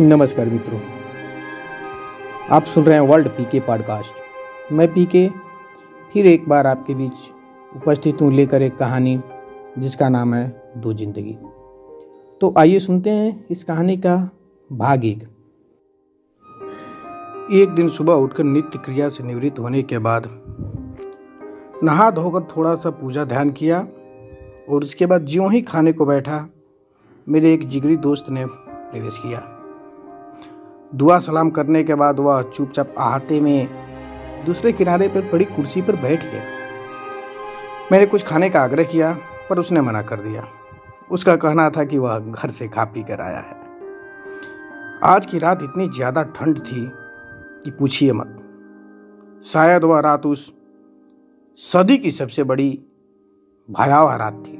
नमस्कार मित्रों। आप सुन रहे हैं वर्ल्ड पीके पॉडकास्ट। मैं पीके, फिर एक बार आपके बीच उपस्थित हूँ लेकर एक कहानी, जिसका नाम है दो ज़िंदगी। तो आइए सुनते हैं इस कहानी का भाग एक। एक दिन सुबह उठकर नित्य क्रिया से निवृत्त होने के बाद नहा धोकर थोड़ा सा पूजा ध्यान किया और उसके बाद ज्यों ही खाने को बैठा, मेरे एक जिगरी दोस्त ने प्रवेश किया। दुआ सलाम करने के बाद वह चुपचाप आहते में दूसरे किनारे पर पड़ी कुर्सी पर बैठ गया। मैंने कुछ खाने का आग्रह किया, पर उसने मना कर दिया। उसका कहना था कि वह घर से खा पी कर आया है। आज की रात इतनी ज़्यादा ठंड थी कि पूछिए मत। शायद वह रात उस सदी की सबसे बड़ी भयावह रात थी।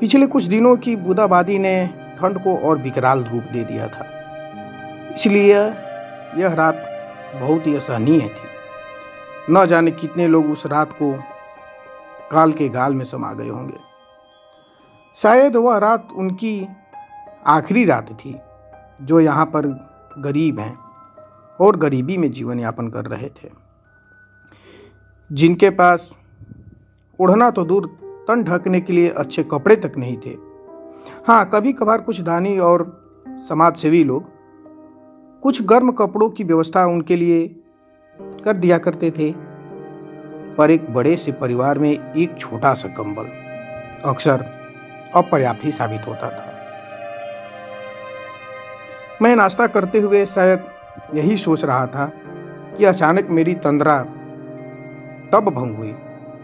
पिछले कुछ दिनों की बूदाबादी ने ठंड को और विकराल रूप दे दिया था। इसलिए यह रात बहुत ही असहनीय थी। न जाने कितने लोग उस रात को काल के गाल में समा गए होंगे। शायद वह रात उनकी आखिरी रात थी, जो यहाँ पर गरीब हैं और गरीबी में जीवन यापन कर रहे थे। जिनके पास उड़ना तो दूर तन ढकने के लिए अच्छे कपड़े तक नहीं थे। हाँ कभी कभार कुछ दानी और समाजसेवी लोग कुछ गर्म कपड़ों की व्यवस्था उनके लिए कर दिया करते थे। पर एक बड़े से परिवार में एक छोटा सा कंबल अक्सर अपर्याप्त ही साबित होता था। मैं नाश्ता करते हुए शायद यही सोच रहा था कि अचानक मेरी तंद्रा तब भंग हुई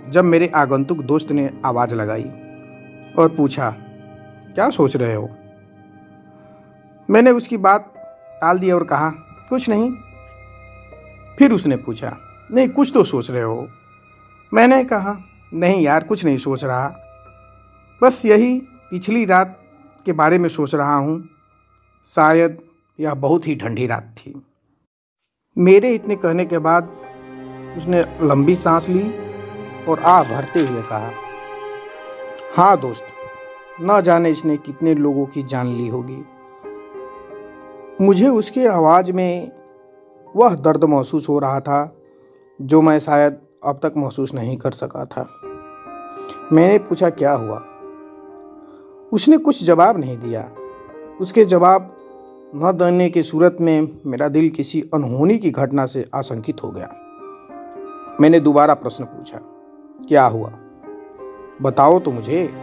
जब मेरे आगंतुक दोस्त ने आवाज़ लगाई और पूछा, क्या सोच रहे हो? मैंने उसकी बात टाल दिया और कहा, कुछ नहीं। फिर उसने पूछा, नहीं, कुछ तो सोच रहे हो? मैंने कहा, नहीं यार, कुछ नहीं सोच रहा। बस यही पिछली रात के बारे में सोच रहा हूँ। शायद यह बहुत ही ठंडी रात थी। मेरे इतने कहने के बाद उसने लंबी सांस ली और आ भरते हुए कहा हाँ दोस्त, न जाने इसने कितने लोगों की जान ली होगी। मुझे उसके आवाज़ में वह दर्द महसूस हो रहा था, जो मैं शायद अब तक महसूस नहीं कर सका था। मैंने पूछा, क्या हुआ? उसने कुछ जवाब नहीं दिया। उसके जवाब न देने की सूरत में मेरा दिल किसी अनहोनी की घटना से आशंकित हो गया। मैंने दोबारा प्रश्न पूछा, क्या हुआ? बताओ तो मुझे।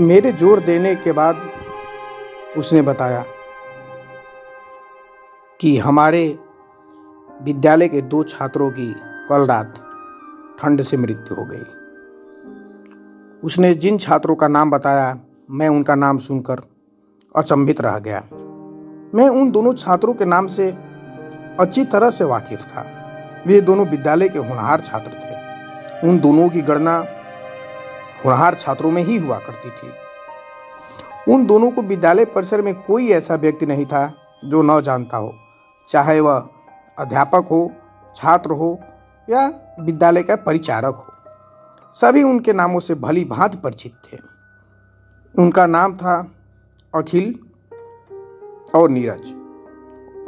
मेरे ज़ोर देने के बाद उसने बताया कि हमारे विद्यालय के दो छात्रों की कल रात ठंड से मृत्यु हो गई। उसने जिन छात्रों का नाम बताया, मैं उनका नाम सुनकर अचंभित रह गया। मैं उन दोनों छात्रों के नाम से अच्छी तरह से वाकिफ था। वे दोनों विद्यालय के होनहार छात्र थे। उन दोनों की गणना होनहार छात्रों में ही हुआ करती थी। उन दोनों को विद्यालय परिसर में कोई ऐसा व्यक्ति नहीं था जो न जानता हो। चाहे वह अध्यापक हो, छात्र हो या विद्यालय का परिचारक हो। सभी उनके नामों से भली भांति परिचित थे। उनका नाम था अखिल और नीरज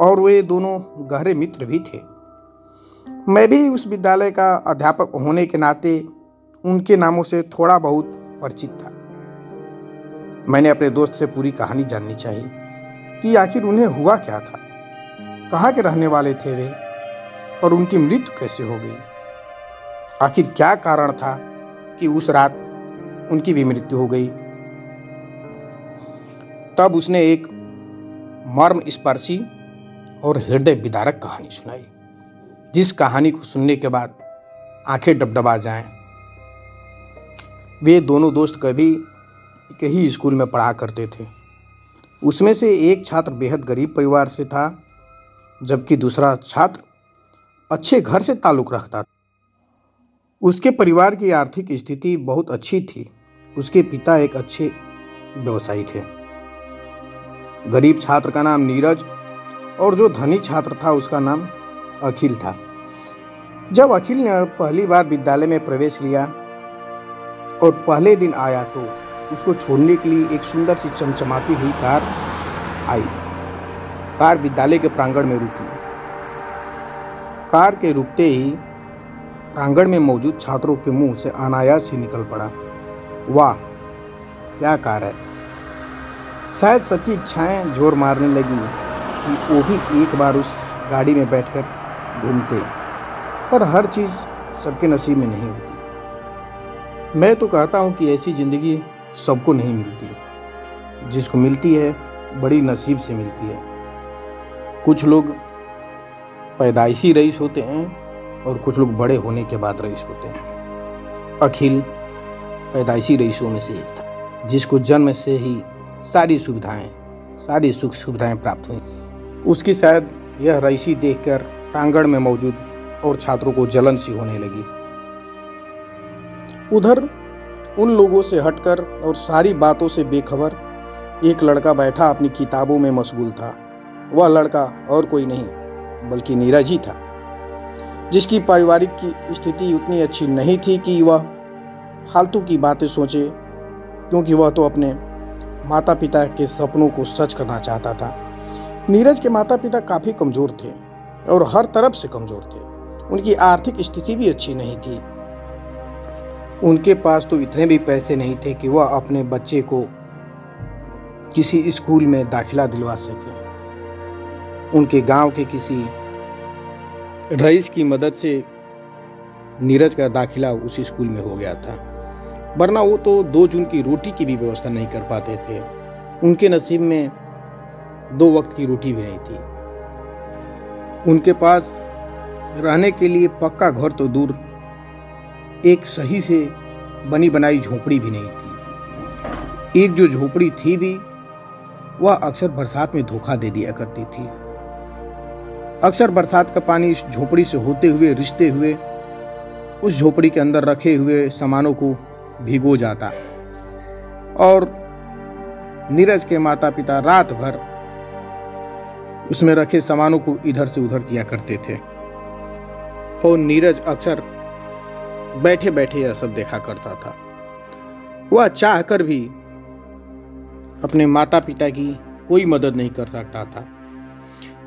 और वे दोनों गहरे मित्र भी थे। मैं भी उस विद्यालय का अध्यापक होने के नाते उनके नामों से थोड़ा बहुत परिचित था। मैंने अपने दोस्त से पूरी कहानी जाननी चाहिए कि आखिर उन्हें हुआ क्या था? कहाँ के रहने वाले थे वे? और उनकी मृत्यु कैसे हो गई? आखिर क्या कारण था कि उस रात उनकी भी मृत्यु हो गई? तब उसने एक मर्म स्पर्शी और हृदय विदारक कहानी सुनाई, जिस कहानी को सुनने के बाद आँखें डबडबा जाएँ। वे दोनों दोस्त कभी एक ही स्कूल में पढ़ा करते थे। उसमें से एक छात्र बेहद गरीब परिवार से था, जबकि दूसरा छात्र अच्छे घर से ताल्लुक़ रखता था। उसके परिवार की आर्थिक स्थिति बहुत अच्छी थी। उसके पिता एक अच्छे व्यवसायी थे। गरीब छात्र का नाम नीरज और जो धनी छात्र था उसका नाम अखिल था। जब अखिल ने पहली बार विद्यालय में प्रवेश लिया और पहले दिन आया तो उसको छोड़ने के लिए एक सुंदर सी चमचमाती हुई कार आई। कार विद्यालय के प्रांगण में रुकी। कार के रुकते ही प्रांगण में मौजूद छात्रों के मुँह से अनायास ही निकल पड़ा। वाह, क्या कार है। शायद सबकी इच्छाएँ ज़ोर मारने लगी कि वो भी एक बार उस गाड़ी में बैठकर घूमते। पर हर चीज़ सबके नसीब में नहीं होती। मैं तो कहता हूँ कि ऐसी ज़िंदगी सबको नहीं मिलती। जिसको मिलती है, बड़ी नसीब से मिलती है। कुछ लोग पैदाइशी रईस होते हैं और कुछ लोग बड़े होने के बाद रईस होते हैं। अखिल पैदाइशी रईसों में से एक था, जिसको जन्म से ही सारी सुविधाएँ, सारी सुख सुविधाएँ प्राप्त हुई। उसकी शायद यह रईसी देखकर प्रांगण में मौजूद और छात्रों को जलन सी होने लगी। उधर उन लोगों से हटकर और सारी बातों से बेखबर, एक लड़का बैठा अपनी किताबों में मशगूल था। वह लड़का और कोई नहीं, बल्कि नीरज ही था, जिसकी पारिवारिक की स्थिति उतनी अच्छी नहीं थी कि वह फालतू की बातें सोचे, क्योंकि वह तो अपने माता पिता के सपनों को सच करना चाहता था। नीरज के माता पिता काफ़ी कमज़ोर थे और हर तरफ़ से कमज़ोर थे। उनकी आर्थिक स्थिति भी अच्छी नहीं थी। उनके पास तो इतने भी पैसे नहीं थे कि वह अपने बच्चे को किसी स्कूल में दाखिला दिलवा सके। उनके गाँव के किसी रईस की मदद से नीरज का दाखिला उस स्कूल में हो गया था। वरना वो तो दो जून की रोटी की भी व्यवस्था नहीं कर पाते थे। उनके नसीब में दो वक्त की रोटी भी नहीं थी। उनके पास रहने के लिए पक्का घर तो दूर एक सही से बनी बनाई झोपड़ी भी नहीं थी। एक जो झोपड़ी थी भी, वह अक्सर बरसात में धोखा दे दिया करती थी। अक्सर बरसात का पानी इस झोपड़ी से होते हुए, रिश्ते हुए, उस झोपड़ी के अंदर रखे हुए सामानों को भिगो जाता। और नीरज के माता पिता रात भर उसमें रखे सामानों को इधर से उधर किया करते थे। और नीरज अक्सर बैठे बैठे यह सब देखा करता था। वह चाह कर भी अपने माता पिता की कोई मदद नहीं कर सकता था।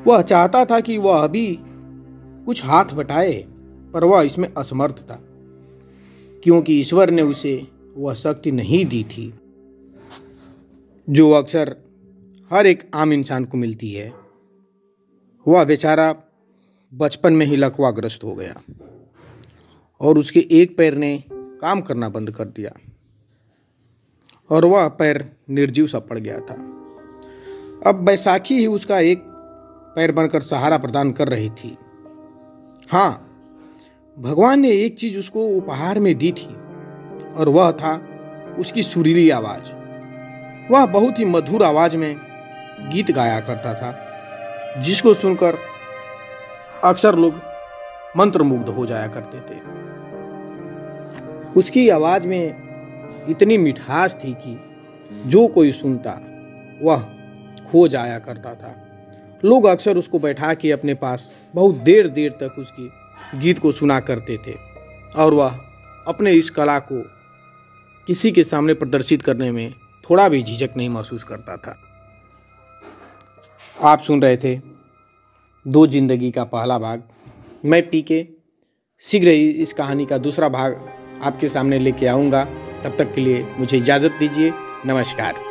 वह चाहता था कि वह अभी कुछ हाथ बटाए, पर वह इसमें असमर्थ था, क्योंकि ईश्वर ने उसे वह शक्ति नहीं दी थी, जो अक्सर हर एक आम इंसान को मिलती है। वह बेचारा बचपन में ही लकवाग्रस्त हो गया। और उसके एक पैर ने काम करना बंद कर दिया। और वह पैर निर्जीव सा पड़ गया था। अब बैसाखी ही उसका एक पैर बनकर सहारा प्रदान कर रही थी। हाँ भगवान ने एक चीज़ उसको उपहार में दी थी, और वह था उसकी सुरीली आवाज़। वह बहुत ही मधुर आवाज़ में गीत गाया करता था, जिसको सुनकर अक्सर लोग मंत्रमुग्ध हो जाया करते थे। उसकी आवाज़ में इतनी मिठास थी कि जो कोई सुनता, वह खो जाया करता था। लोग अक्सर उसको बैठा के अपने पास बहुत देर देर तक उसकी गीत को सुना करते थे और वह अपने इस कला को किसी के सामने प्रदर्शित करने में थोड़ा भी झिझक नहीं महसूस करता था। आप सुन रहे थे दो ज़िंदगी का पहला भाग। मैं पी के, शीघ्र ही इस कहानी का दूसरा भाग आपके सामने लेके आऊँगा। तब तक के लिए मुझे इजाज़त दीजिए। नमस्कार।